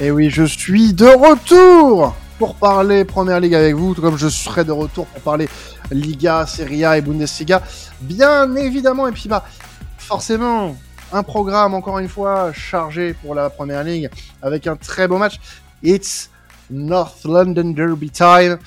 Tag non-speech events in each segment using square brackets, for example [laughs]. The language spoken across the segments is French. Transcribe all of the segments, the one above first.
Et oui, je suis de retour pour parler Première Ligue avec vous, tout comme je serai de retour pour parler Liga, Serie A et Bundesliga, bien évidemment. Et puis bah, forcément, un programme encore une fois chargé pour la Première Ligue avec un très beau match. It's North London Derby time.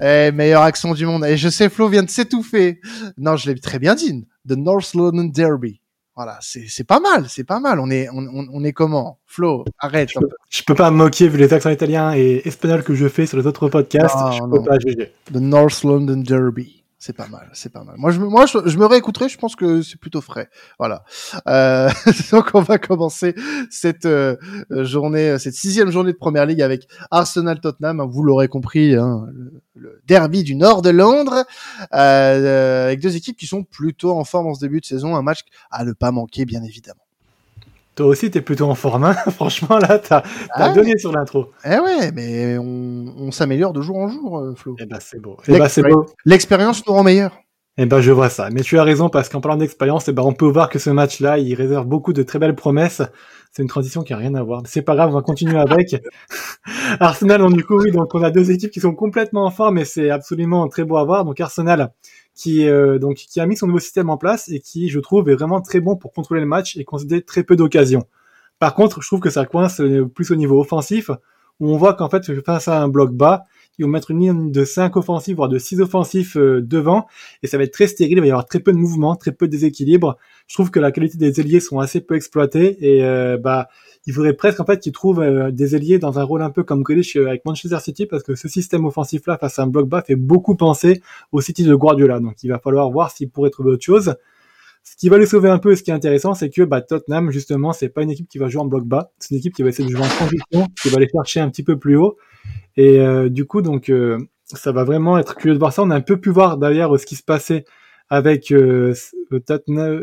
Eh, meilleur accent du monde. Et je sais, Flo vient de s'étouffer. Non, je l'ai très bien dit. The North London Derby. Voilà, c'est pas mal, c'est pas mal. On est, on, on est comment? Flo, arrête. Je peux, peux pas me moquer vu les accents italiens et espagnols que je fais sur les autres podcasts. je peux pas juger. The North London Derby. C'est pas mal, c'est pas mal. Moi, je, moi, je, me réécouterai. Je pense que c'est plutôt frais. Voilà. Euh, [laughs] donc, on va commencer cette euh, journée, cette sixième journée de Première Ligue avec Arsenal-Tottenham. Vous l'aurez compris, hein, le, derby du nord de Londres, euh, avec deux équipes qui sont plutôt en forme en ce début de saison. Un match à ne pas manquer, bien évidemment. Toi aussi, t'es plutôt en forme, hein [laughs] Franchement, là, t'as ah donné sur l'intro. Eh ouais, mais on, s'améliore de jour en jour, euh, Flo. Eh ben, c'est beau. Eh ben, c'est beau. L'expérience nous rend meilleur. Eh ben, je vois ça. Mais tu as raison, parce qu'en parlant d'expérience, eh ben, on peut voir que ce match-là, il réserve beaucoup de très belles promesses. C'est une transition qui a rien à voir. C'est pas grave, on va continuer avec. [laughs] Arsenal, on, du coup, oui, donc on a deux équipes qui sont complètement en forme et c'est absolument très beau à voir. Donc Arsenal, qui euh, donc qui a mis son nouveau système en place et qui, je trouve, est vraiment très bon pour contrôler le match et concéder très peu d'occasions. Par contre, je trouve que ça coince euh, plus au niveau offensif, où on voit qu'en fait, face à un bloc bas, ils vont mettre une ligne de 5 offensifs, voire de 6 offensifs euh, devant, et ça va être très stérile, il va y avoir très peu de mouvement, très peu de déséquilibre. Je trouve que la qualité des ailiers sont assez peu exploités, et bah il faudrait presque en fait qu'ils trouvent euh, des ailiers dans un rôle un peu comme Grealish euh, avec Manchester City parce que ce système offensif là face à un bloc bas fait beaucoup penser au City de Guardiola. Donc il va falloir voir s'il pourrait trouver autre chose. Ce qui va le sauver un peu, ce qui est intéressant, c'est que bah, Tottenham, justement, c'est pas une équipe qui va jouer en bloc bas, c'est une équipe qui va essayer de jouer en transition, qui va aller chercher un petit peu plus haut. Et euh, du coup, donc, ça va vraiment être curieux de voir ça. On a un peu pu voir d'ailleurs ce qui se passait avec Tottenham,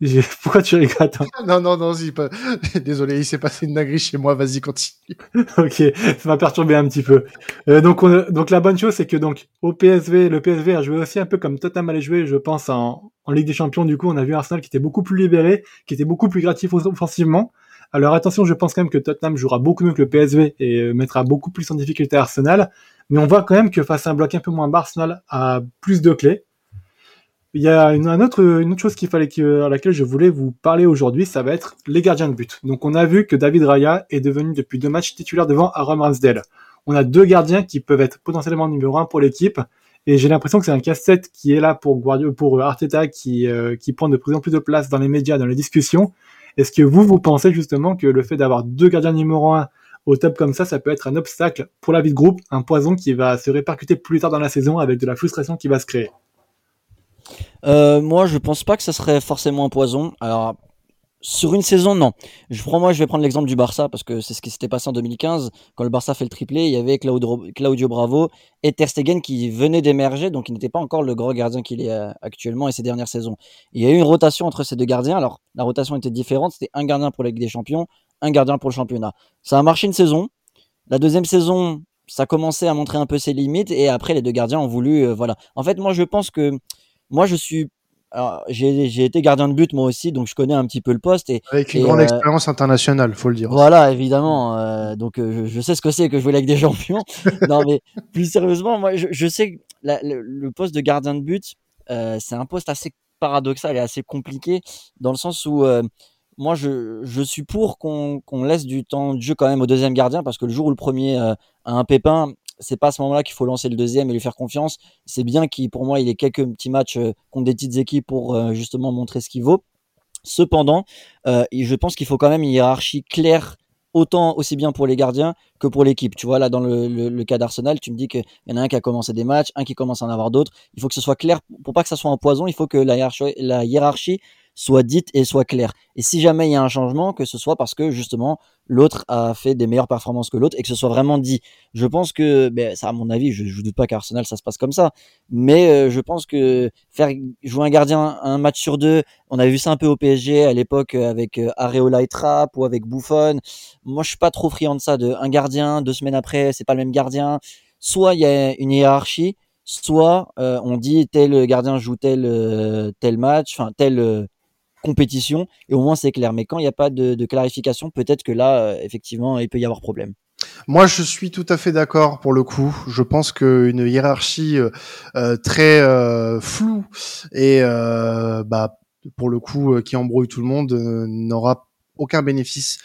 [laughs] Pourquoi tu rigoles [laughs] Non, non, non, pas... [laughs] désolé, il s'est passé une dinguerie chez moi, vas-y, continue. ok, ça m'a perturbé un petit peu. Euh, donc, donc la bonne chose, c'est que donc au PSV, le PSV a joué aussi un peu comme Tottenham allait jouer, je pense, en, en Ligue des Champions. Du coup, on a vu Arsenal qui était beaucoup plus libéré, qui était beaucoup plus créatif offensivement. Alors attention, je pense quand même que Tottenham jouera beaucoup mieux que le PSV et euh, mettra beaucoup plus en difficulté Arsenal. Mais on voit quand même que face à un bloc un peu moins bas, Arsenal a plus de clés. Il y a une, autre, chose qu'il fallait que, à laquelle je voulais vous parler aujourd'hui, ça va être les gardiens de but. Donc on a vu que David Raya est devenu depuis deux matchs titulaire devant Aaron Ramsdale. On a deux gardiens qui peuvent être potentiellement numéro un pour l'équipe. Et j'ai l'impression que c'est un casse-tête qui est là pour Guardiola, pour Arteta, qui, euh, qui prend de plus en plus de place dans les médias, dans les discussions. Est-ce que vous, vous pensez justement que le fait d'avoir deux gardiens numéro un au top comme ça, ça peut être un obstacle pour la vie de groupe, un poison qui va se répercuter plus tard dans la saison avec de la frustration qui va se créer? Euh, moi, je pense pas que ça serait forcément un poison. Alors, sur une saison, non. Je prends moi, je vais prendre l'exemple du Barça parce que c'est ce qui s'était passé en 2015 quand le Barça fait le triplé. Il y avait Claudio, Bravo et Ter Stegen qui venaient d'émerger, donc il n'était pas encore le gros gardien qu'il est euh, actuellement et ces dernières saisons. Il y a eu une rotation entre ces deux gardiens. Alors la rotation était différente. C'était un gardien pour la Ligue des Champions, un gardien pour le championnat. Ça a marché une saison. La deuxième saison, ça commençait à montrer un peu ses limites et après les deux gardiens ont voulu, euh, voilà. En fait, moi je pense que moi, je suis j'ai été gardien de but moi aussi, donc je connais un petit peu le poste. Et, Avec une grande euh, expérience internationale, faut le dire. Voilà, évidemment. Euh, donc euh, je, sais ce que c'est que jouer avec des champions. [laughs] non, mais plus sérieusement, moi je, je sais que le, poste de gardien de but, c'est un poste assez paradoxal et assez compliqué dans le sens où moi je, je suis pour qu'on laisse du temps de jeu quand même au deuxième gardien parce que le jour où le premier a un pépin, c'est pas à ce moment-là qu'il faut lancer le deuxième et lui faire confiance. C'est bien qu'il, pour moi, il ait quelques petits matchs euh, contre des petites équipes pour euh, justement montrer ce qu'il vaut. Cependant, euh, je pense qu'il faut quand même une hiérarchie claire autant aussi bien pour les gardiens que pour l'équipe. Tu vois, là, dans le, cas d'Arsenal, tu me dis qu'il y en a un qui a commencé des matchs, un qui commence à en avoir d'autres. Il faut que ce soit clair. Pour pas que ça soit un poison, il faut que la hiérarchie soit dite et soit claire. Et si jamais il y a un changement, que ce soit parce que justement l'autre a fait des meilleures performances que l'autre et que ce soit vraiment dit. Je pense que, ben, ça à mon avis, je ne doute pas qu'Arsenal ça se passe comme ça, mais euh, je pense que faire jouer un gardien un match sur deux, on a vu ça un peu au PSG à l'époque avec euh, Areola et Trapp ou avec Buffon. Moi, je suis pas trop friand de ça. De un gardien, deux semaines après, c'est pas le même gardien. Soit il y a une hiérarchie, soit euh, on dit tel gardien joue tel tel match, enfin tel compétition et au moins c'est clair. Mais quand il n'y a pas de, clarification, peut-être que là, euh, effectivement, il peut y avoir problème. Moi, je suis tout à fait d'accord pour le coup. Je pense qu'une hiérarchie euh, euh, très floue et euh, bah, pour le coup qui embrouille tout le monde n'aura aucun bénéfice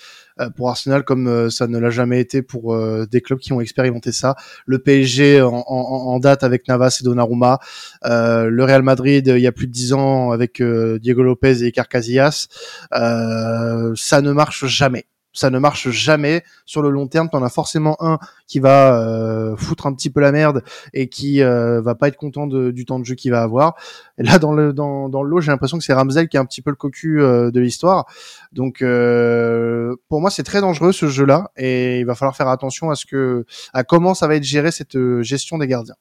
pour Arsenal comme euh, ça ne l'a jamais été pour euh, des clubs qui ont expérimenté ça. Le PSG en, en- en date avec Navas et Donnarumma, euh, le Real Madrid euh, il y a plus de dix ans avec euh, Diego Lopez et Iker Casillas. Euh, ça ne marche jamais. Ça ne marche jamais sur le long terme. T'en as forcément un qui va euh, foutre un petit peu la merde et qui euh, va pas être content de- du temps de jeu qu'il va avoir. Et là, dans le dans, dans le lot, j'ai l'impression que c'est Ramsel qui est un petit peu le cocu euh, de l'histoire. Donc, euh, pour moi, c'est très dangereux ce jeu-là, et il va falloir faire attention à ce que à comment ça va être géré cette euh, gestion des gardiens.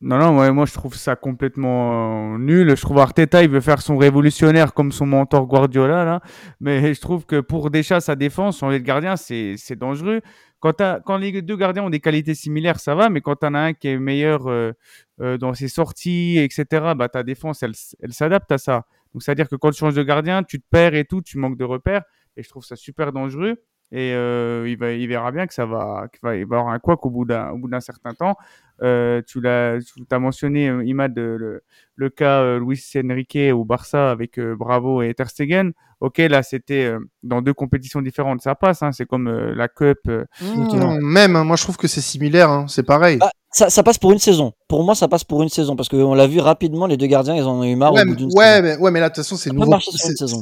Non, non, moi, moi je trouve ça complètement euh, nul. Je trouve Arteta, il veut faire son révolutionnaire comme son mentor Guardiola, là. Mais [laughs] je trouve que pour Deschamps, sa défense, changer de gardien, c'est dangereux. Quand, quand les deux gardiens ont des qualités similaires, ça va, mais quand t'en as un qui est meilleur euh, euh, dans ses sorties, etc., bah, ta défense, elle, elle s'adapte à ça. Donc, c'est-à-dire que quand tu changes de gardien, tu te perds et tout, tu manques de repères. Et je trouve ça super dangereux. Et il, va, il verra bien que ça va, qu'il va, il va avoir un couac au bout d'un, au bout d'un certain temps. Euh, tu l'as, tu as mentionné, euh, Imad, euh, le, le cas euh, Luis Enrique au Barça avec euh, Bravo et Ter Stegen. Ok, là, c'était euh, dans deux compétitions différentes, ça passe. Hein, c'est comme euh, la Cup. euh. Mmh, même, hein, moi je trouve que c'est similaire, hein, c'est pareil. Ah, ça, ça passe pour une saison. Pour moi, ça passe pour une saison parce qu'on l'a vu rapidement, les deux gardiens, ils en ont eu marre ouais, au bout d'une ouais, saison. mais, ouais, mais là de toute façon c'est nouveau.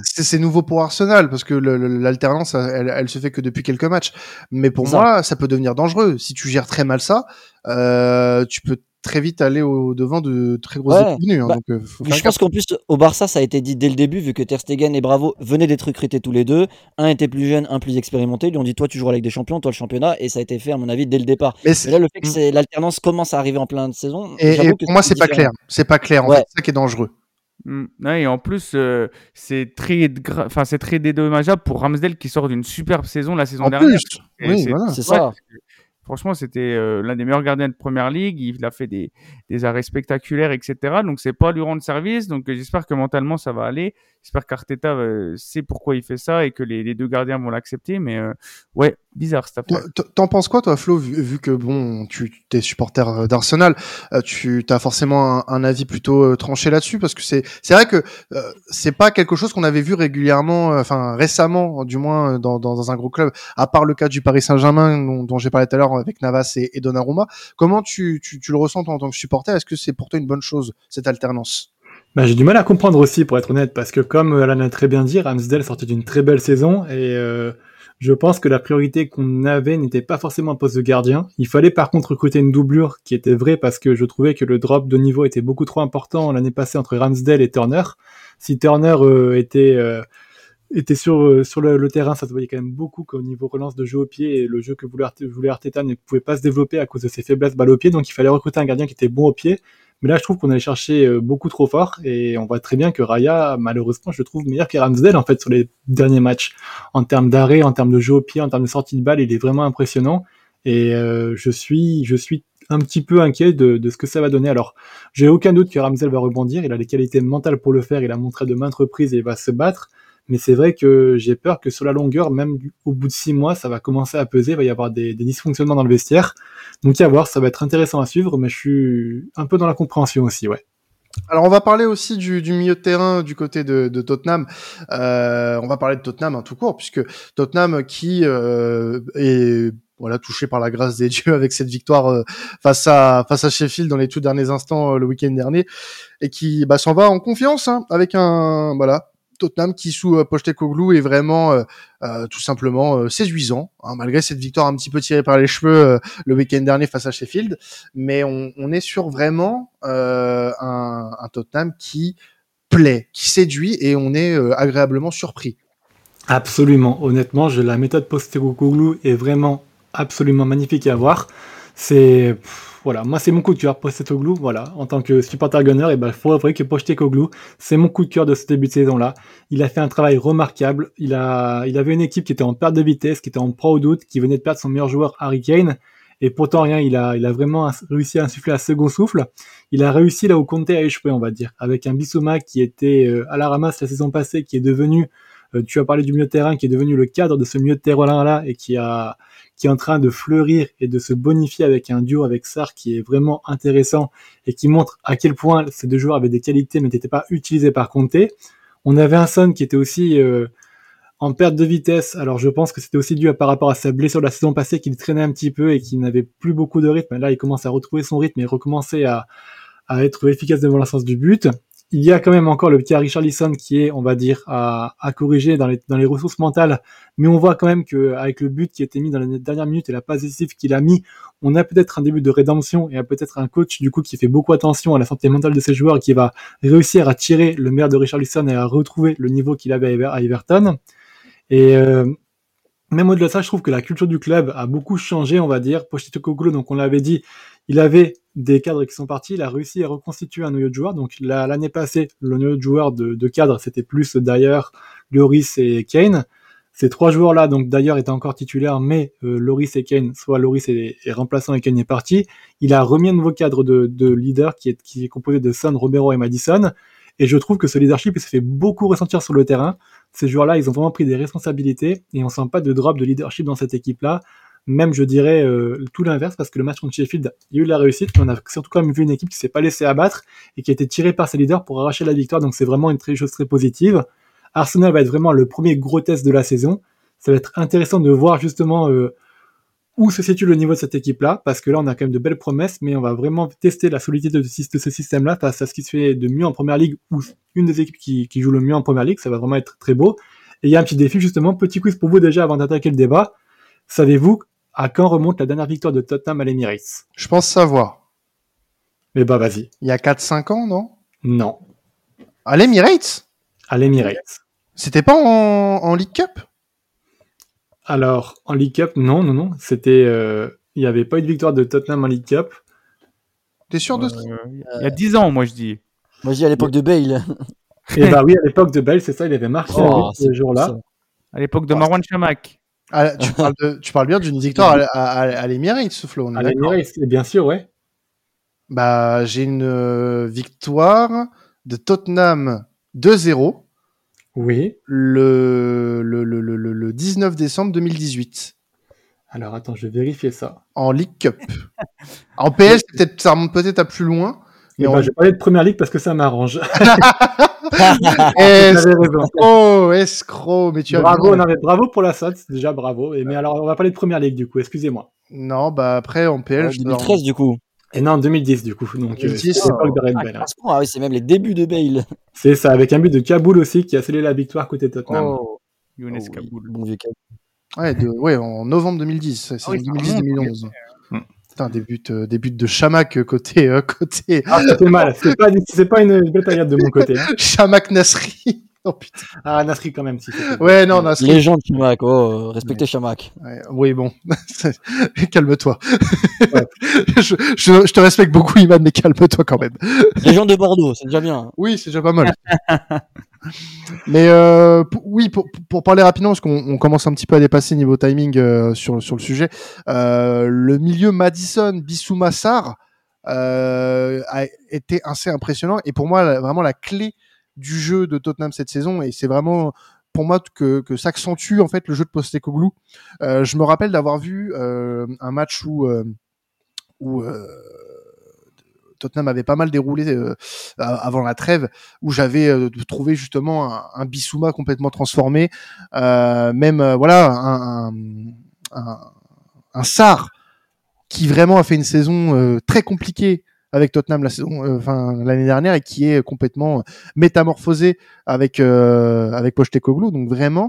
c'est- nouveau pour Arsenal parce que l'alternance, elle, elle se fait que depuis quelques matchs. Mais pour ça. moi, ça peut devenir dangereux si tu gères très mal ça. Euh, tu peux très vite aller au devant de très grosses Ouais. Hein, bah, donc, euh, je pense qu'en plus, au Barça, ça a été dit dès le début, vu que Ter Stegen et Bravo venaient d'être recrutés tous les deux. Un était plus jeune, un plus expérimenté. Ils lui ont dit, toi, tu joueras avec des champions, toi, le championnat. Et ça a été fait, à mon avis, dès le départ. Mais Et là, le fait que l'alternance commence à arriver en plein de saison, et, pour moi, c'est pas clair. C'est pas clair. En Ouais. fait, c'est ça qui est dangereux. Mm. Ouais, et en plus, euh, c'est très, gra- enfin, c'est très dédommageable pour Ramsdale qui sort d'une superbe saison la saison En dernière. oui, c'est- voilà. C'est Ouais, ça. Franchement, c'était euh, l'un des meilleurs gardiens de première ligue. Il a fait des, des arrêts spectaculaires, etc. Donc, c'est pas lui rendre service. Donc, j'espère que mentalement, ça va aller. J'espère qu'Arteta euh, sait pourquoi il fait ça et que les, deux gardiens vont l'accepter. Mais euh, ouais, bizarre cette affaire. T'en penses quoi, toi, Flo, vu, que bon, tu es supporter euh, d'Arsenal, tu as forcément un, un avis plutôt tranché là-dessus, parce que c'est vrai que c'est pas quelque chose qu'on avait vu régulièrement, enfin récemment, du moins dans, dans, dans un gros club, à part le cas du Paris Saint-Germain dont, dont j'ai parlé tout à l'heure avec Navas et, et Donnarumma. Comment tu, tu, tu le ressens toi, en tant que supporter? Est-ce que c'est pour toi une bonne chose cette alternance? Bah, j'ai du mal à comprendre aussi, pour être honnête, parce que comme euh, Alan a très bien dit, Ramsdale sortait d'une très belle saison et euh, je pense que la priorité qu'on avait n'était pas forcément un poste de gardien. Il fallait par contre recruter une doublure qui était vraie parce que je trouvais que le drop de niveau était beaucoup trop important l'année passée entre Ramsdale et Turner. Si Turner euh, était sur le, terrain, ça se voyait quand même beaucoup qu'au niveau relance de jeu au pied et le jeu que voulait Arteta ne pouvait pas se développer à cause de ses faiblesses balle au pied, donc il fallait recruter un gardien qui était bon au pied. Mais là, je trouve qu'on allait chercher euh, beaucoup trop fort et on voit très bien que Raya, malheureusement, je le trouve meilleur que Ramsdale en fait sur les derniers matchs. En termes d'arrêt, en termes de jeu au pied, en termes de sortie de balle, il est vraiment impressionnant et euh, je suis je suis un petit peu inquiet de, de ce que ça va donner. Alors, j'ai aucun doute que Ramsdale va rebondir. Il a les qualités mentales pour le faire. Il a montré de maintes reprises et il va se battre. Mais c'est vrai que j'ai peur que sur la longueur, même au bout de six mois, ça va commencer à peser. Il va y avoir des, dysfonctionnements dans le vestiaire. Donc, à voir, ça va être intéressant à suivre, mais je suis un peu dans la compréhension aussi, ouais. Alors on va parler aussi du, milieu de terrain du côté de, Tottenham. Euh, on va parler de Tottenham hein, tout court puisque Tottenham qui euh, est voilà touché par la grâce des [laughs] dieux avec cette victoire euh, face à face à Sheffield dans les tout derniers instants euh, le week-end dernier et qui bah, s'en va en confiance hein, avec un voilà Tottenham qui sous euh, Postecoglou est vraiment euh, euh, tout simplement euh, séduisant hein, malgré cette victoire un petit peu tirée par les cheveux euh, le week-end dernier face à Sheffield mais on, on est sur vraiment euh, un, un Tottenham qui plaît, qui séduit et on est agréablement surpris. Absolument. Honnêtement, je, la méthode Postecoglou est vraiment absolument magnifique à voir. C'est voilà, moi c'est mon coup de cœur Postecoglou. Voilà, en tant que supporter gunner, et ben il faut avouer que Postecoglou, c'est mon coup de cœur de ce début de saison là. Il a fait un travail remarquable. Il a, il avait une équipe qui était en perte de vitesse, qui était en proie au doute, qui venait de perdre son meilleur joueur Harry Kane. Et pourtant, rien, il a, il a vraiment réussi à insuffler un second souffle. Il a réussi là où Conte a échoué, on va dire, avec un Bissouma qui était euh, à la ramasse la saison passée, qui est devenu, tu as parlé du milieu de terrain, qui est devenu le cadre de ce milieu de terrain-là et qui est en train de fleurir et de se bonifier avec un duo avec Sar qui est vraiment intéressant et qui montre à quel point ces deux joueurs avaient des qualités mais n'étaient pas utilisés par Conte. On avait un Son qui était aussi euh, en perte de vitesse. Alors je pense que c'était aussi dû à, par rapport à sa blessure de la saison passée qu'il traînait un petit peu et qu'il n'avait plus beaucoup de rythme. Là, il commence à retrouver son rythme et recommencer à, à être efficace devant la sens du but. Il y a quand même encore le petit Richarlison qui est, on va dire, à, corriger dans les, ressources mentales. Mais on voit quand même que avec le but qui a été mis dans les dernières minutes et la passe qu'il a mis, on a peut-être un début de rédemption et peut-être un coach du coup qui fait beaucoup attention à la santé mentale de ses joueurs et qui va réussir à tirer le meilleur de Richarlison et à retrouver le niveau qu'il avait à Everton. Et euh, même au-delà de ça, je trouve que la culture du club a beaucoup changé, on va dire. Pochettino, donc on l'avait dit, il avait des cadres qui sont partis, il a réussi à reconstituer un noyau de joueurs. Donc l'année passée, le noyau de joueurs de, de cadre, c'était plus d'ailleurs Loris et Kane. Ces trois joueurs-là, donc d'ailleurs, étaient encore titulaires, mais euh, Loris et Kane, soit Loris est, remplaçant et Kane est parti. Il a remis un nouveau cadre de, de leader qui est, qui est composé de Son, Romero et Madison. Et je trouve que ce leadership, il se fait beaucoup ressentir sur le terrain. Ces joueurs-là, ils ont vraiment pris des responsabilités et on sent pas de drop de leadership dans cette équipe-là. Même, je dirais, euh, tout l'inverse, parce que le match contre Sheffield, il y a eu de la réussite, mais on a surtout quand même vu une équipe qui s'est pas laissée abattre et qui a été tirée par ses leaders pour arracher la victoire. Donc c'est vraiment une très, chose très positive. Arsenal va être vraiment le premier gros test de la saison. Ça va être intéressant de voir justement euh, où se situe le niveau de cette équipe-là, parce que là, on a quand même de belles promesses, mais on va vraiment tester la solidité de, ce système-là face à ce qui se fait de mieux en première ligue, ou une des équipes qui, joue le mieux en première ligue. Ça va vraiment être très beau. Et il y a un petit défi, justement, petit quiz pour vous déjà avant d'attaquer le débat. Savez-vous à quand remonte la dernière victoire de Tottenham à l'Emirates? Je pense savoir. Mais bah, vas-y. Il y a 4-5 ans, non? Non. À l'Emirates? À l'Emirates. C'était pas en, en League Cup? Alors, en League Cup, non, non, non. C'était, euh, il n'y avait pas eu de victoire de Tottenham en League Cup. T'es sûr de Euh, ça Il y a 10 ans, moi je dis. Moi, je dis à l'époque de Bale. Et bah oui, à l'époque de Bale, c'est ça, il avait marqué Oh, ce jour-là. À l'époque de Oh, Marwan Chamak. Ah, tu, [laughs] parles de- tu parles bien d'une victoire à, à, à, à l'Emirates, Flo. À l'Emirates, et bien sûr, ouais. Bah, j'ai une euh, victoire de Tottenham 2-0 Oui. le, le, le- le 19 décembre 2018 Alors attends, je vais vérifier ça. en League Cup. en PS, [laughs] peut-être, ça remonte peut-être à plus loin. Mais bah, on- je vais parler de Première Ligue parce que ça m'arrange. [laughs] Eh, raison. escroc, escroc, mais tu as Bravo, vu- non, mais bravo pour la SOT, déjà bravo. Et, mais alors, on va parler de Première Ligue du coup, excusez-moi. Non, bah après en PL, te- 2013, du coup. Et non, en 2010 du coup. Donc, euh, 2010, c'est l'époque de Red Ah, hein. ah oui, c'est même les débuts de Bale. C'est ça, avec un but de Kaboul aussi qui a scellé la victoire côté Tottenham. Oh, Younes oh oui, Kaboul. bon vieux Kaboul. Ouais, de, ouais, en novembre 2010, c'est Ah oui, ça 2010-2011. Putain, des buts, euh, des buts de Chamac euh, côté, euh, côté Ah, ça fait mal. C'est pas, c'est pas une belle période de mon côté. Hein. [laughs] Chamac Nasri. oh putain. Ah, Nasri quand même, si. Ouais, non, Nasri. Légende Chamac. Oh, respectez Chamac. Ouais, oui, bon. [laughs] calme-toi. Ouais. [laughs] je, je, je te respecte beaucoup, Iman, mais calme-toi quand même. Légende de Bordeaux, c'est déjà bien. Oui, c'est déjà pas mal. Mais euh, oui, pour, parler rapidement, parce qu'on on commence un petit peu à dépasser niveau timing euh, sur, sur le sujet, euh, le milieu Madison, Bissouma, Sarr a été assez impressionnant et pour moi vraiment la clé du jeu de Tottenham cette saison et c'est vraiment pour moi que, que s'accentue en fait le jeu de Postecoglou. Je me rappelle d'avoir vu un match où où Tottenham avait pas mal déroulé euh, avant la trêve, où j'avais euh, trouvé justement un, un Bissouma complètement transformé, euh, même voilà un, Sarr qui vraiment a fait une saison très compliquée avec Tottenham la saison, l'année dernière et qui est complètement métamorphosé avec euh, avec. Donc vraiment,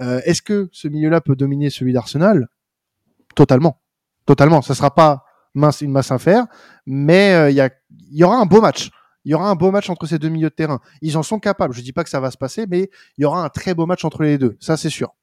est-ce que ce milieu-là peut dominer celui d'Arsenal? Totalement, totalement. Ça sera pas une masse à faire, mais euh, il y, aura un beau match. Il y aura un beau match entre ces deux milieux de terrain. Ils en sont capables. Je dis pas que ça va se passer, mais il y aura un très beau match entre les deux. Ça, c'est sûr.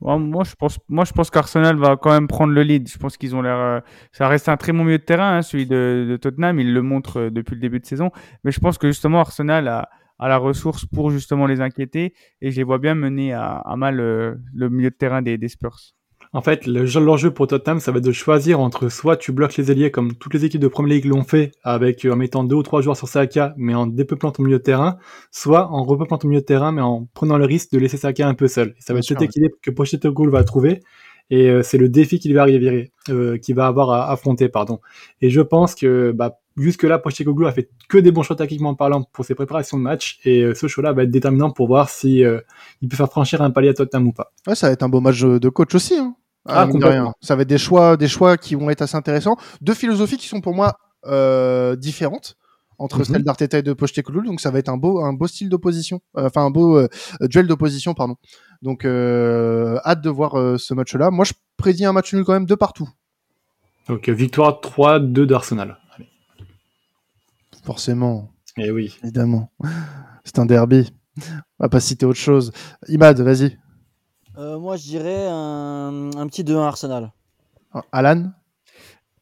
Ouais, moi, je pense, pense qu'Arsenal va quand même prendre le lead. Je pense qu'ils ont l'air. euh, ça reste un très bon milieu de terrain, hein, celui de, Tottenham. Il le montre euh, depuis le début de saison. Mais je pense que justement, Arsenal a, la ressource pour justement les inquiéter. Et je les vois bien mener à, mal le milieu de terrain des Spurs. En fait, le jeu- l'enjeu pour Tottenham, ça va être de choisir entre soit tu bloques les ailiers comme toutes les équipes de Premier League l'ont fait, avec euh, en mettant deux ou trois joueurs sur Saka, mais en dépeuplant ton milieu de terrain, soit en repeuplant ton milieu de terrain, mais en prenant le risque de laisser Saka un peu seul. Et ça va Bien être sûr, cet ouais. équilibre que Pochettino va trouver, et euh, c'est le défi qu'il va arriver, euh, qu'il va avoir à affronter, pardon. Et je pense que bah, jusque là, Pochettino a fait que des bons choix tactiquement parlant pour ses préparations de match, et euh, ce choix-là va être déterminant pour voir si euh, il peut faire franchir un palier à Tottenham ou pas. Ouais, ça va être un beau match de coach aussi. Hein. Ah, complètement. rien. Ça va être des choix, des choix qui vont être assez intéressants. Deux philosophies qui sont pour moi euh, différentes entre Mhm. celle d'Arteta et de Pochettino. Donc ça va être un beau, un beau style d'opposition. Euh, Enfin un beau euh, duel d'opposition, pardon. Donc hâte de voir ce match-là. Moi, je prédis un match nul quand même de partout. Donc victoire 3-2 d'Arsenal. Forcément, Eh oui. évidemment. C'est un derby. On va pas citer autre chose. Imad, vas-y. Euh, moi, je dirais un, un petit 2-1 Arsenal. Alan.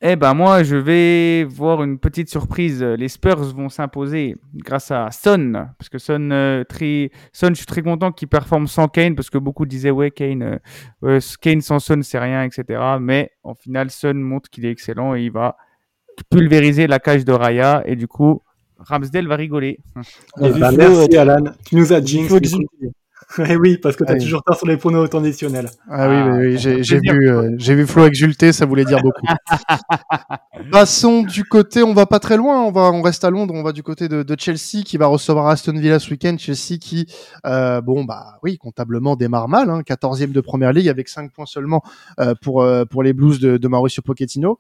Eh ben moi, je vais voir une petite surprise. Les Spurs vont s'imposer grâce à Son, parce que Son, euh, très... Son, je suis très content qu'il performe sans Kane, parce que beaucoup disaient ouais Kane, euh, Kane sans Son c'est rien, etc. Mais en final, Son montre qu'il est excellent et il va pulvériser la cage de Raya et du coup, Ramsdale va rigoler. Eh ben, merci Alan. Tu nous as jinx. [laughs] Eh oui, parce que t'as Ah oui. toujours tort sur les pronos traditionnels. Ah oui, Ah, oui, oui, j'ai plaisir. [laughs] vu, euh, j'ai vu Flo exulter, ça voulait dire beaucoup. [laughs] Passons du côté, on va pas très loin, on va, on reste à Londres, on va du côté de, de Chelsea qui va recevoir Aston Villa ce week-end. Chelsea qui, euh, bon bah oui, comptablement démarre mal, hein, 14e de Première Ligue avec 5 points seulement euh, pour pour les Blues de, de Mauricio Pochettino.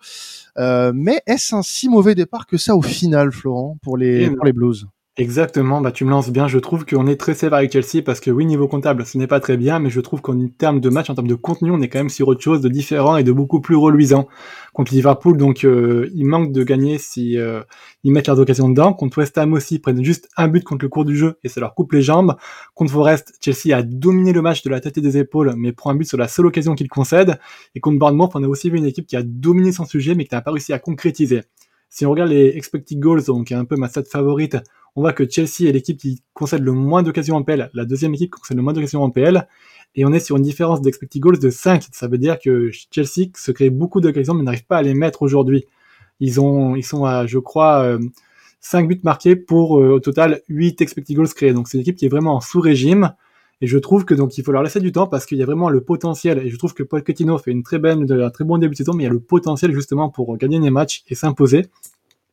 Mais est-ce un si mauvais départ que ça au final, Florent, pour les Eh pour les Blues? Exactement, bah tu me lances bien. Je trouve qu'on est très sévère avec Chelsea parce que oui, niveau comptable, ce n'est pas très bien, mais je trouve qu'en termes de match, en termes de contenu, on est quand même sur autre chose de différent et de beaucoup plus reluisant contre Liverpool. Donc euh, il manque de gagner si euh, ils mettent leurs occasions dedans. Contre West Ham aussi, ils prennent juste un but contre le cours du jeu et ça leur coupe les jambes. Contre Forest, Chelsea a dominé le match de la tête et des épaules, mais prend un but sur la seule occasion qu'il concède. Et contre Bournemouth, on a aussi vu une équipe qui a dominé son sujet, mais qui n'a pas réussi à concrétiser. Si on regarde les expected goals, donc un peu ma stat favorite, on voit que Chelsea est l'équipe qui concède le moins d'occasions en PL, la deuxième équipe qui concède le moins d'occasions en PL, et on est sur une différence d'expected goals de 5. Ça veut dire que Chelsea se crée beaucoup d'occasions, mais n'arrive pas à les mettre aujourd'hui. Ils ont, ils sont à, je crois, euh, 5 buts marqués pour euh, au total 8 expected goals créés. Donc c'est une équipe qui est vraiment en sous-régime. Et je trouve que donc il faut leur laisser du temps parce qu'il y a vraiment le potentiel. Et je trouve que Pochettino fait une très belle, un très bon début de saison, mais il y a le potentiel justement pour gagner des matchs et s'imposer.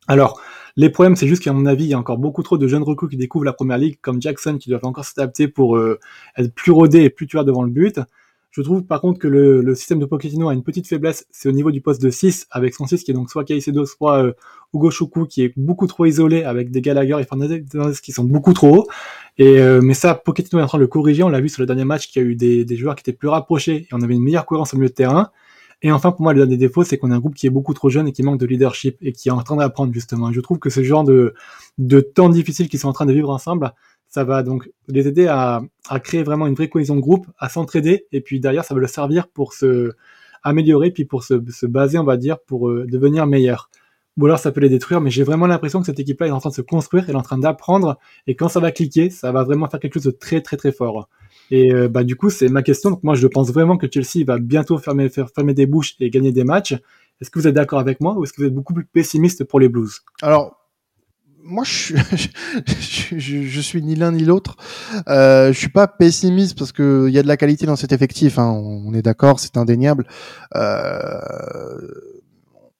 Alors, les problèmes, c'est juste qu'à mon avis, il y a encore beaucoup trop de jeunes recrues qui découvrent la première ligue, comme Jackson, qui doivent encore s'adapter pour euh, être plus rodé et plus tueur devant le but. Je trouve par contre que le, le système de Pochettino a une petite faiblesse, c'est au niveau du poste de 6, avec son 6 qui est donc soit Caicedo, soit euh, Hugo Choukou, qui est beaucoup trop isolé, avec des Gallagher et Fernandez qui sont beaucoup trop hauts. Et, euh, mais ça, Pochettino est en train de le corriger, on l'a vu sur le dernier match, qu'il y a eu des, des joueurs qui étaient plus rapprochés, et on avait une meilleure cohérence au milieu de terrain. Et enfin, pour moi, le dernier défaut, c'est qu'on a un groupe qui est beaucoup trop jeune et qui manque de leadership et qui est en train d'apprendre, justement. Je trouve que ce genre de, de temps difficiles qu'ils sont en train de vivre ensemble, ça va donc les aider à, à créer vraiment une vraie cohésion de groupe, à s'entraider, et puis derrière, ça va le servir pour se améliorer, puis pour se, se baser, on va dire, pour euh, devenir meilleur. Ou alors ça peut les détruire, mais j'ai vraiment l'impression que cette équipe-là est en train de se construire, elle est en train d'apprendre, et quand ça va cliquer, ça va vraiment faire quelque chose de très très très fort. Et euh, bah du coup, c'est ma question. Donc moi, je pense vraiment que Chelsea va bientôt fermer, faire fermer des bouches et gagner des matchs. Est-ce que vous êtes d'accord avec moi ou est-ce que vous êtes beaucoup plus pessimiste pour les Blues? Alors, moi, je suis, [laughs] je, je- je suis ni l'un ni l'autre. Euh, je suis pas pessimiste parce que il y a de la qualité dans cet effectif. Hein, on est d'accord, c'est indéniable. Euh,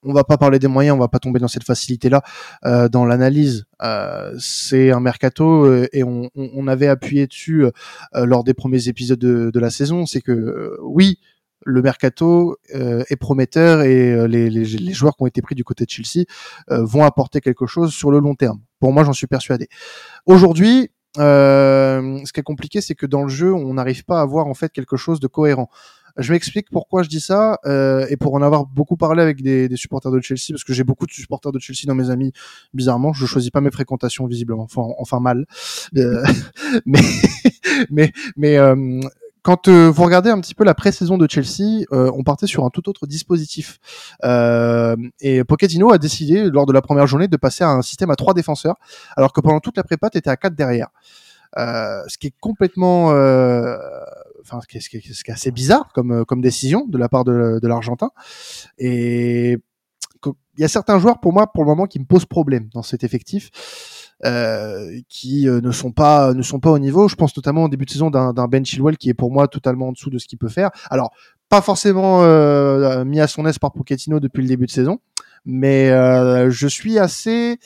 on va pas parler des moyens, on va pas tomber dans cette facilité-là euh, dans l'analyse. Euh, c'est un mercato euh, et on, on- avait appuyé dessus euh, lors des premiers épisodes de, de la saison. C'est que euh, oui, le mercato euh, est prometteur et les, les, les joueurs qui ont été pris du côté de Chelsea vont apporter quelque chose sur le long terme. Pour moi, j'en suis persuadé. Aujourd'hui, ce qui est compliqué, c'est que dans le jeu, on n'arrive pas à avoir en fait quelque chose de cohérent. Je m'explique pourquoi je dis ça euh, et pour en avoir beaucoup parlé avec des, des supporters de Chelsea parce que j'ai beaucoup de supporters de Chelsea dans mes amis. Bizarrement, je choisis pas mes fréquentations visiblement, enfin, enfin mal. Euh, [laughs] mais mais mais euh, quand euh, vous regardez un petit peu la pré-saison de Chelsea, euh, on partait sur un tout autre dispositif. Euh, et Pochettino a décidé, lors de la première journée, de passer à un système à trois défenseurs, alors que pendant toute la prépa, était à quatre derrière. Euh, ce qui est complètement euh, enfin, ce qui est, assez bizarre comme, euh, comme décision de la part de, l'Argentin. Et il y a certains joueurs pour moi, pour le moment, qui me posent problème dans cet effectif. Euh, qui euh, ne sont pas au niveau. Je pense notamment au début de saison d'un Ben Chilwell qui est pour moi totalement en dessous de ce qu'il peut faire. Alors pas forcément mis à son aise par Pochettino depuis le début de saison, mais je suis assez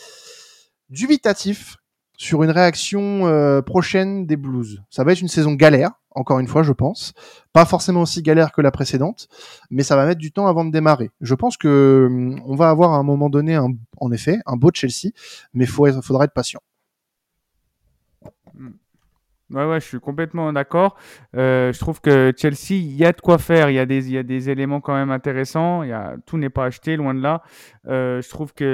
dubitatif sur une réaction prochaine des Blues. Ça va être une saison galère, encore une fois, je pense. Pas forcément aussi galère que la précédente, mais ça va mettre du temps avant de démarrer. Je pense que hum, on va avoir à un moment donné, en effet, un beau Chelsea, mais être- faudra être patient. Ouais, ouais, je suis complètement d'accord. Euh, je trouve que Chelsea, il y a de quoi faire. Il y a des, il y a des éléments quand même intéressants. Il y a, tout n'est pas acheté, loin de là. Euh, je trouve que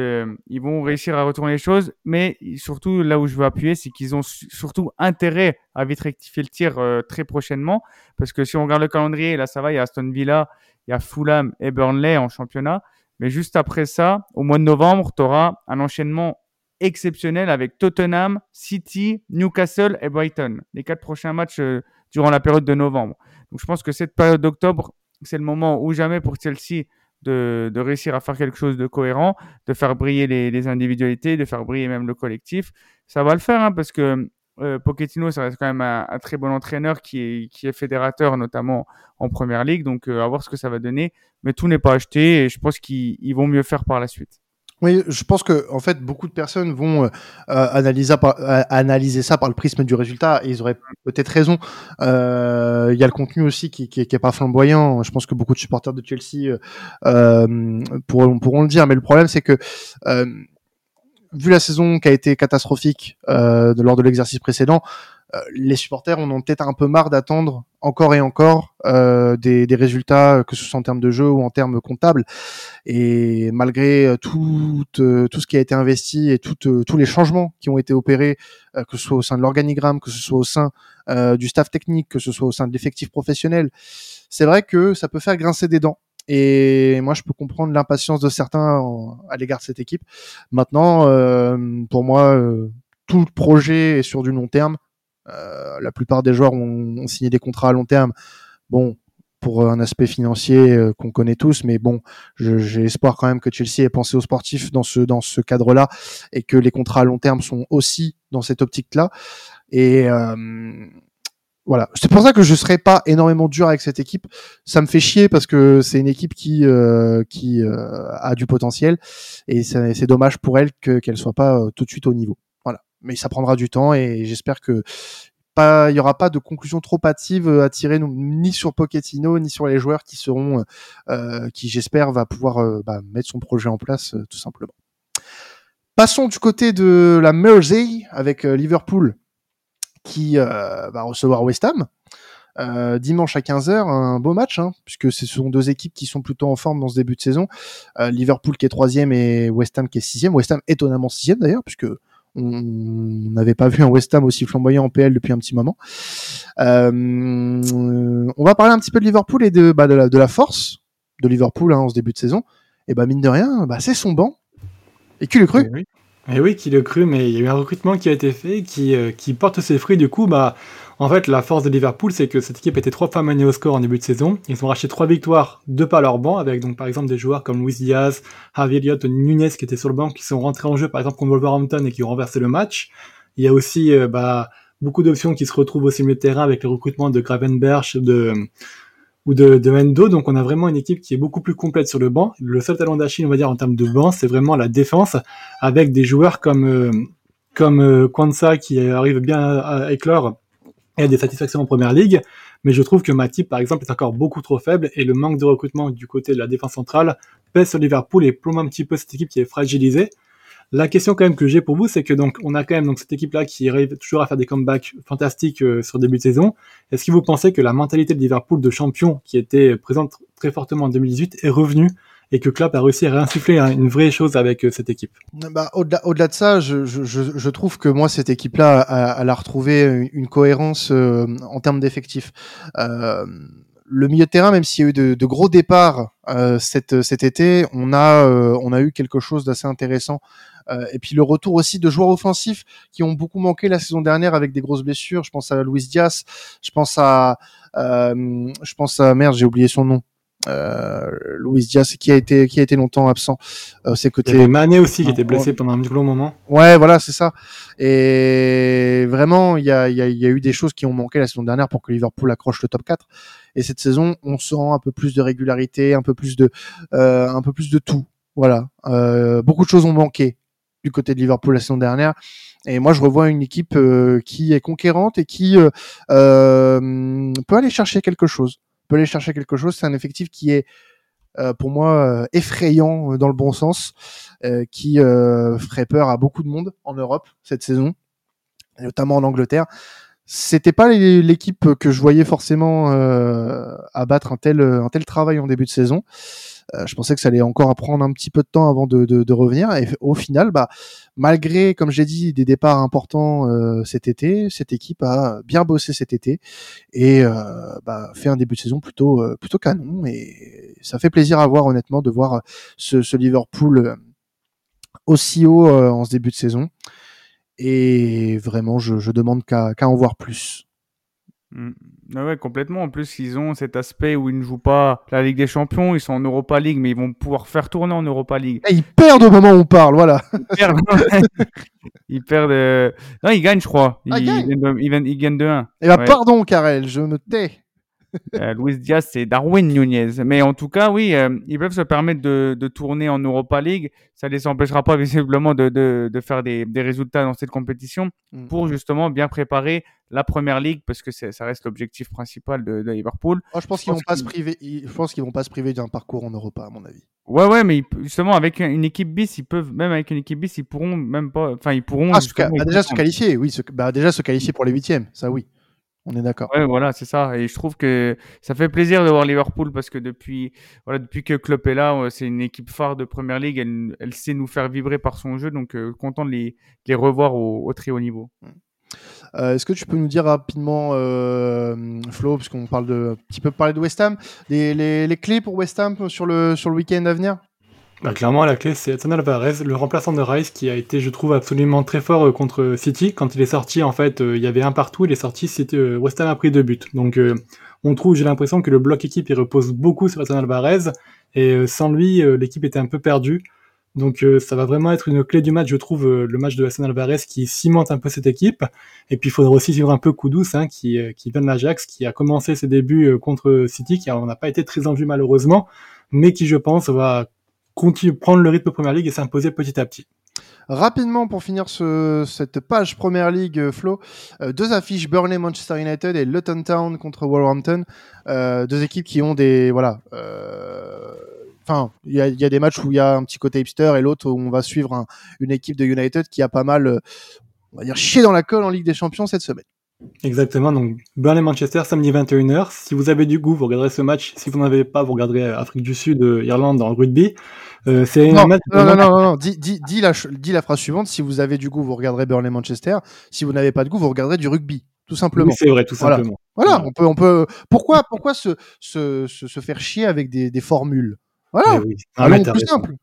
euh, vont réussir à retourner les choses. Mais surtout, là où je veux appuyer, c'est qu'ils ont su- surtout intérêt à vite rectifier le tir euh, très prochainement. Parce que si on regarde le calendrier, là, ça va. Il y a Aston Villa, il y a Fulham et Burnley en championnat. Mais juste après ça, au mois de novembre, tu auras un enchaînement exceptionnel avec Tottenham, City, Newcastle et Brighton. Les quatre prochains matchs euh, durant la période de novembre. Donc je pense que cette période d'octobre, c'est le moment ou jamais pour Chelsea de, de réussir à faire quelque chose de cohérent, de faire briller les, les individualités, de faire briller même le collectif. Ça va le faire hein, parce que euh, Pochettino, ça reste quand même un, un très bon entraîneur qui est, qui est fédérateur, notamment en première ligue. Donc, euh, à voir ce que ça va donner. Mais tout n'est pas acheté et je pense qu'ils ils vont mieux faire par la suite. Oui, je pense que en fait beaucoup de personnes vont euh, euh, euh, analyser ça par le prisme du résultat et ils auraient peut-être raison. Euh, Il y a le contenu aussi qui, qui, est pas flamboyant. Je pense que beaucoup de supporters de Chelsea pourront, le dire, mais le problème c'est que vu la saison qui a été catastrophique lors de l'exercice précédent, les supporters en ont peut-être un peu marre d'attendre encore et encore euh, des, des résultats, que ce soit en termes de jeu ou en termes comptables. Et malgré euh, tout, euh, tout ce qui a été investi et tout, euh, tous les changements qui ont été opérés, euh, que ce soit au sein de l'organigramme, que ce soit au sein euh, du staff technique, que ce soit au sein de l'effectif professionnel, c'est vrai que ça peut faire grincer des dents. Et moi, je peux comprendre l'impatience de certains à l'égard de cette équipe. Maintenant, euh, pour moi, euh, tout projet est sur du long terme. Euh, la plupart des joueurs ont, ont signé des contrats à long terme. Bon, pour un aspect financier euh, qu'on connaît tous, mais bon, j'ai espoir quand même que Chelsea ait pensé aux sportifs dans ce dans ce cadre-là et que les contrats à long terme sont aussi dans cette optique-là. Et euh, voilà, c'est pour ça que je serais pas énormément dur avec cette équipe. Ça me fait chier parce que c'est une équipe qui euh, qui euh, a du potentiel et c'est dommage pour elle que qu'elle soit pas euh, tout de suite au niveau. Mais ça prendra du temps et j'espère que il y aura pas de conclusion trop hâtive à tirer ni sur Pochettino ni sur les joueurs qui seront, euh, qui j'espère va pouvoir euh, bah, mettre son projet en place euh, tout simplement. Passons du côté de la Mersey avec euh, Liverpool qui euh, va recevoir West Ham. Euh, dimanche à 15h, un beau match, hein, puisque ce sont deux équipes qui sont plutôt en forme dans ce début de saison. Euh, Liverpool qui est troisième et West Ham qui est sixième. West Ham étonnamment sixième d'ailleurs, puisque on n'avait pas vu un West Ham aussi flamboyant en PL depuis un petit moment. Euh, on va parler un petit peu de Liverpool et de, bah, la, force de Liverpool hein, en ce début de saison. Et bah mine de rien, bah, c'est son banc. Et qui le cru Eh oui. Eh oui, qui le cru, mais il y a eu un recrutement qui a été fait qui, euh, qui porte ses fruits. Du coup, bah, en fait, la force de Liverpool, c'est que cette équipe était trois fois menée au score en début de saison. Ils ont racheté trois victoires de par leur banc, avec donc par exemple des joueurs comme Luis Diaz, Harvey Elliott, Nunez qui étaient sur le banc, qui sont rentrés en jeu par exemple contre Wolverhampton et qui ont renversé le match. Il y a aussi euh, bah, beaucoup d'options qui se retrouvent aussi au milieu de terrain avec le recrutement de Gravenberch, de ou de, de Endo. Donc on a vraiment une équipe qui est beaucoup plus complète sur le banc. Le seul talent d'Achille, on va dire, en termes de banc, c'est vraiment la défense, avec des joueurs comme, euh, euh, qui arrive bien à, à et a des satisfactions en première ligue. Mais je trouve que Matip, par exemple, est encore beaucoup trop faible et le manque de recrutement du côté de la défense centrale pèse sur Liverpool et plombe un petit peu cette équipe qui est fragilisée. La question quand même que j'ai pour vous, c'est que donc on a quand même donc cette équipe-là qui arrive toujours à faire des comebacks fantastiques euh, sur début de saison. Est-ce que vous pensez que la mentalité de Liverpool de champion qui était présente très fortement en 2018 est revenue et que Klopp a réussi à réinsuffler une vraie chose avec euh, cette équipe Bah, au-delà, au-delà de ça, je, je, je, trouve que moi cette équipe-là, a- elle a retrouvé une, une cohérence euh, en termes d'effectifs. Euh, le milieu de terrain, même s'il y a eu de, gros départs euh, cet, cet été, on a, euh, on a eu quelque chose d'assez intéressant. Euh, et puis le retour aussi de joueurs offensifs qui ont beaucoup manqué la saison dernière avec des grosses blessures. Je pense à Luis Diaz, je pense à, euh, je pense à merde, j'ai oublié son nom. Euh, Luis Diaz qui a été qui a été longtemps absent. Euh, c'est Il y côté avait Mané aussi qui était blessé pendant un long moment. Ouais, voilà, c'est ça. Et vraiment, il y a, il y, a, il y a eu des choses qui ont manqué la saison dernière pour que Liverpool accroche le top 4. Et cette saison, on sent un peu plus de régularité, un peu plus de, euh, un peu plus de tout. Voilà. Euh, beaucoup de choses ont manqué du côté de Liverpool la saison dernière. Et moi, je revois une équipe euh, qui est conquérante et qui euh, euh, peut aller chercher quelque chose. Peut aller chercher quelque chose. C'est un effectif qui est euh, pour moi euh, effrayant euh, dans le bon sens, euh, qui euh, ferait peur à beaucoup de monde en Europe cette saison, notamment en Angleterre. C'était pas l'équipe que je voyais forcément euh, abattre un tel un tel travail en début de saison. Euh, je pensais que ça allait encore prendre un petit peu de temps avant de, de, de revenir. Et au final, bah, malgré, comme j'ai dit, des départs importants euh, cet été, cette équipe a bien bossé cet été et euh, bah, fait un début de saison plutôt plutôt canon. Et ça fait plaisir à voir honnêtement de voir ce, ce Liverpool aussi haut en ce début de saison. Et vraiment, je, je demande qu'à en voir plus. Mm. Ah ouais, complètement. En plus, ils ont cet aspect où ils ne jouent pas la Ligue des Champions, ils sont en Europa League, mais ils vont pouvoir faire tourner en Europa League. Et ils perdent au moment où on parle, voilà. Ils perdent. [laughs] ils perdent. euh, Non, ils gagnent, je crois. Ils, Ah, ils gagnent ils gagnent de 1. Et bah Ouais. pardon, Karel, je me tais. Euh, Luis Diaz, c'est Darwin Nunez. Mais en tout cas, oui, euh, ils peuvent se permettre de, de tourner en Europa League. Ça ne les empêchera pas [laughs] visiblement de, de, de faire des, des résultats dans cette compétition Mm. pour justement bien préparer la Première Ligue parce que ça reste l'objectif principal de, de Liverpool. Oh, je pense qu'ils vont pas se qu'ils- priver. ils- Je pense qu'ils vont pas se priver d'un parcours en Europa, à mon avis. Ouais, ouais, mais justement avec une équipe bis, ils peuvent même avec une équipe bis, ils pourront même pas, enfin ils pourront Ah, bah, déjà se qualifier, oui. se- Bah, déjà se qualifier pour les huitièmes, ça oui. On est d'accord. Ouais, voilà, c'est ça. Et je trouve que ça fait plaisir de voir Liverpool parce que depuis, voilà, depuis que Klopp est là, euh, c'est une équipe phare de Première Ligue. Elle, elle sait nous faire vibrer par son jeu, donc euh, content de les, de les revoir au, au très haut niveau. Euh, Est-ce que tu peux nous dire rapidement, euh, Flo, puisqu'on parle de, un petit peu parler de West Ham, les, les, les clés pour West Ham sur le, sur le week-end à venir? Bah, clairement, la clé, c'est Edson Alvarez, le remplaçant de Rice, qui a été, je trouve, absolument très fort euh, contre City. Quand il est sorti, en fait, euh, il y avait un partout, il est sorti, c'était euh, West Ham a pris deux buts. Donc, euh, on trouve, j'ai l'impression que le bloc équipe, il repose beaucoup sur Edson Alvarez, et sans lui, l'équipe était un peu perdue. Donc, ça va vraiment être une clé du match, je trouve, le match de Edson Alvarez qui cimente un peu cette équipe. Et puis, il faudra aussi suivre un peu Kudus, hein, qui, qui vient de l'Ajax, qui a commencé ses débuts contre City, qui n'a pas été très en vue malheureusement, mais qui, je pense, va continuer prendre le rythme Première Ligue et s'imposer petit à petit. Rapidement, pour finir ce, cette page Première Ligue, euh, Flo, euh, deux affiches Burnley Manchester United et Luton Town contre Wolverhampton. Euh, deux équipes qui ont des. Voilà. Enfin, il y a, des matchs où il y a un petit côté hipster et l'autre où on va suivre un- une équipe de United qui a pas mal, on va dire, chié dans la colle en Ligue des Champions cette semaine. Exactement, donc Burnley-Manchester, samedi 21h. Si vous avez du goût, vous regarderez ce match. Si vous n'en avez pas, vous regarderez Afrique du Sud, euh, Irlande en rugby. Euh, c'est Non, match non, non, non, non, non. Dis, dis, dis la, ch- dis la phrase suivante. Si vous avez du goût, vous regarderez Burnley Manchester. Si vous n'avez pas de goût, vous regarderez du rugby, tout simplement. Oui, c'est vrai, tout Voilà. simplement. Voilà, on peut, on peut. Pourquoi, pourquoi se, se, se, se faire chier avec des, des formules? Voilà, Eh oui. Ah, mais plus simple.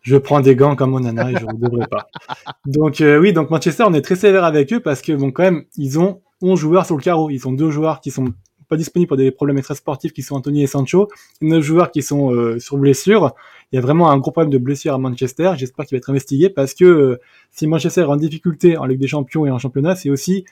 Je prends des gants comme Onana et je ne devrais pas. [laughs] Donc euh, oui, donc Manchester, on est très sévère avec eux parce que bon, quand même, ils ont 11 joueurs sur le carreau. Ils ont deux joueurs qui sont pas disponibles pour des problèmes extra-sportifs qui sont Anthony et Sancho, et neuf joueurs qui sont euh, sur blessure. Il y a vraiment un gros problème de blessure à Manchester. J'espère qu'il va être investigué parce que euh, si Manchester est en difficulté en Ligue des Champions et en championnat, c'est aussi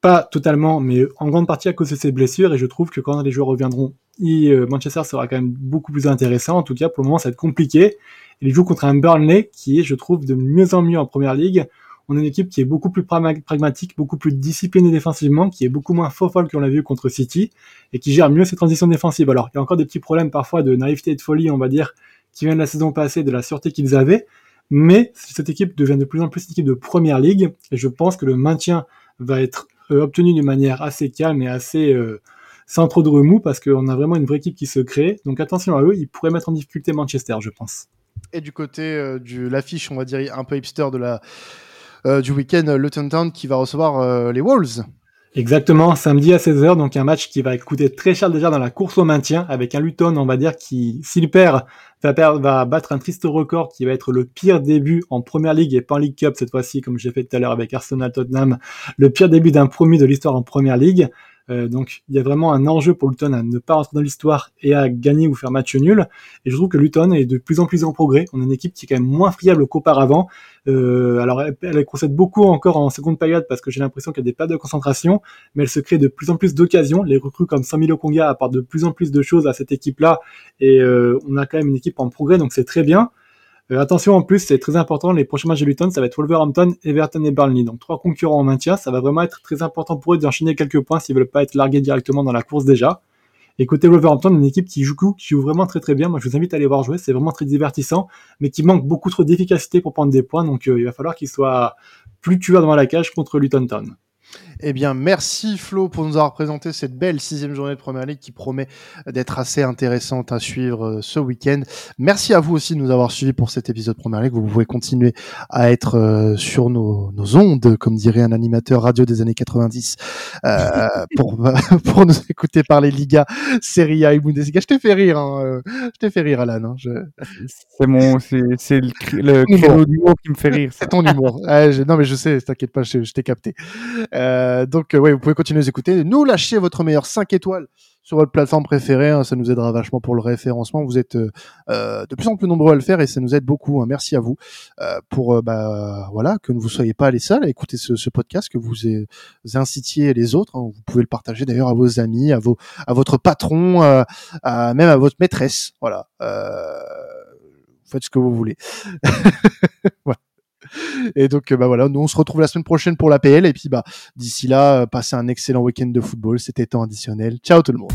pas totalement, mais en grande partie à cause de ses blessures. Et je trouve que quand les joueurs reviendront, euh, Manchester sera quand même beaucoup plus intéressant. En tout cas, pour le moment, ça va être compliqué. Il joue contre un Burnley qui est, je trouve, de mieux en mieux en première ligue. On a une équipe qui est beaucoup plus pragma- pragmatique, beaucoup plus disciplinée défensivement, qui est beaucoup moins faux folle qu'on l'a vu contre City, et qui gère mieux ses transitions défensives. Alors, il y a encore des petits problèmes parfois de naïveté et de folie, on va dire, qui viennent de la saison passée, de la sûreté qu'ils avaient, mais cette équipe devient de plus en plus une équipe de première ligue, et je pense que le maintien va être euh, obtenu de manière assez calme et assez euh, sans trop de remous, parce qu'on a vraiment une vraie équipe qui se crée. Donc attention à eux, ils pourraient mettre en difficulté Manchester, je pense. Et du côté euh, de l'affiche, on va dire un peu hipster de la, du week-end, euh, Luton Town qui va recevoir euh, les Wolves. Exactement, samedi à 16h, donc un match qui va coûter très cher déjà dans la course au maintien, avec un Luton, on va dire, qui, s'il perd, va, va battre un triste record qui va être le pire début en Première Ligue et pas en League Cup cette fois-ci, comme j'ai fait tout à l'heure avec Arsenal Tottenham, le pire début d'un promu de l'histoire en Première Ligue. Euh, donc il y a vraiment un enjeu pour Luton à ne pas rentrer dans l'histoire et à gagner ou faire match nul. Et je trouve que Luton est de plus en plus en progrès. On a une équipe qui est quand même moins friable qu'auparavant. Euh, alors elle, elle, concède beaucoup encore en seconde période parce que j'ai l'impression qu'il y a des pas de concentration, mais elle se crée de plus en plus d'occasions. Les recrues comme Samilo Konga apportent de plus en plus de choses à cette équipe-là et euh, on a quand même une équipe en progrès, donc c'est très bien. Euh, attention en plus, c'est très important, les prochains matchs de Luton, ça va être Wolverhampton, Everton et Burnley. Donc trois concurrents en maintien, ça va vraiment être très important pour eux d'enchaîner quelques points s'ils veulent pas être largués directement dans la course déjà. Et côté Wolverhampton, une équipe qui joue, qui joue vraiment très très bien. Moi, je vous invite à aller voir jouer. C'est vraiment très divertissant, mais qui manque beaucoup trop d'efficacité pour prendre des points. Donc, euh, il va falloir qu'ils soient plus tueurs devant la cage contre Luton Town. Eh bien, merci Flo pour nous avoir présenté cette belle sixième journée de Première Ligue qui promet d'être assez intéressante à suivre euh, ce week-end. Merci à vous aussi de nous avoir suivis pour cet épisode Première Ligue. Vous pouvez continuer à être euh, sur nos, nos, ondes, comme dirait un animateur radio des années 90, euh, [laughs] pour, [laughs] pour nous écouter parler Liga, Serie A et Bundesliga. Je t'ai fait rire, hein, euh, je t'ai fait rire, Alan. Hein, je... C'est mon, c'est le, le d'humour qui me fait rire. C'est ton humour. [laughs] je, non, mais je sais, t'inquiète pas, je, je t'ai capté. Euh, donc, euh, ouais, vous pouvez continuer à nous écouter. Nous lâchez votre meilleur 5 étoiles sur votre plateforme préférée. Hein, ça nous aidera vachement pour le référencement. Vous êtes euh, de plus en plus nombreux à le faire et ça nous aide beaucoup. Hein. Merci à vous euh, pour bah, voilà que ne vous soyez pas les seuls à écouter ce, ce podcast, que vous, incitiez les autres. Hein. Vous pouvez le partager d'ailleurs à vos amis, à vos à votre patron, à, même à votre maîtresse. Voilà. faites ce que vous voulez. [laughs] voilà. [laughs] Et donc, bah voilà, nous on se retrouve la semaine prochaine pour l'APL. Et puis, bah, d'ici là, passez un excellent week-end de football. C'était temps additionnel. Ciao tout le monde.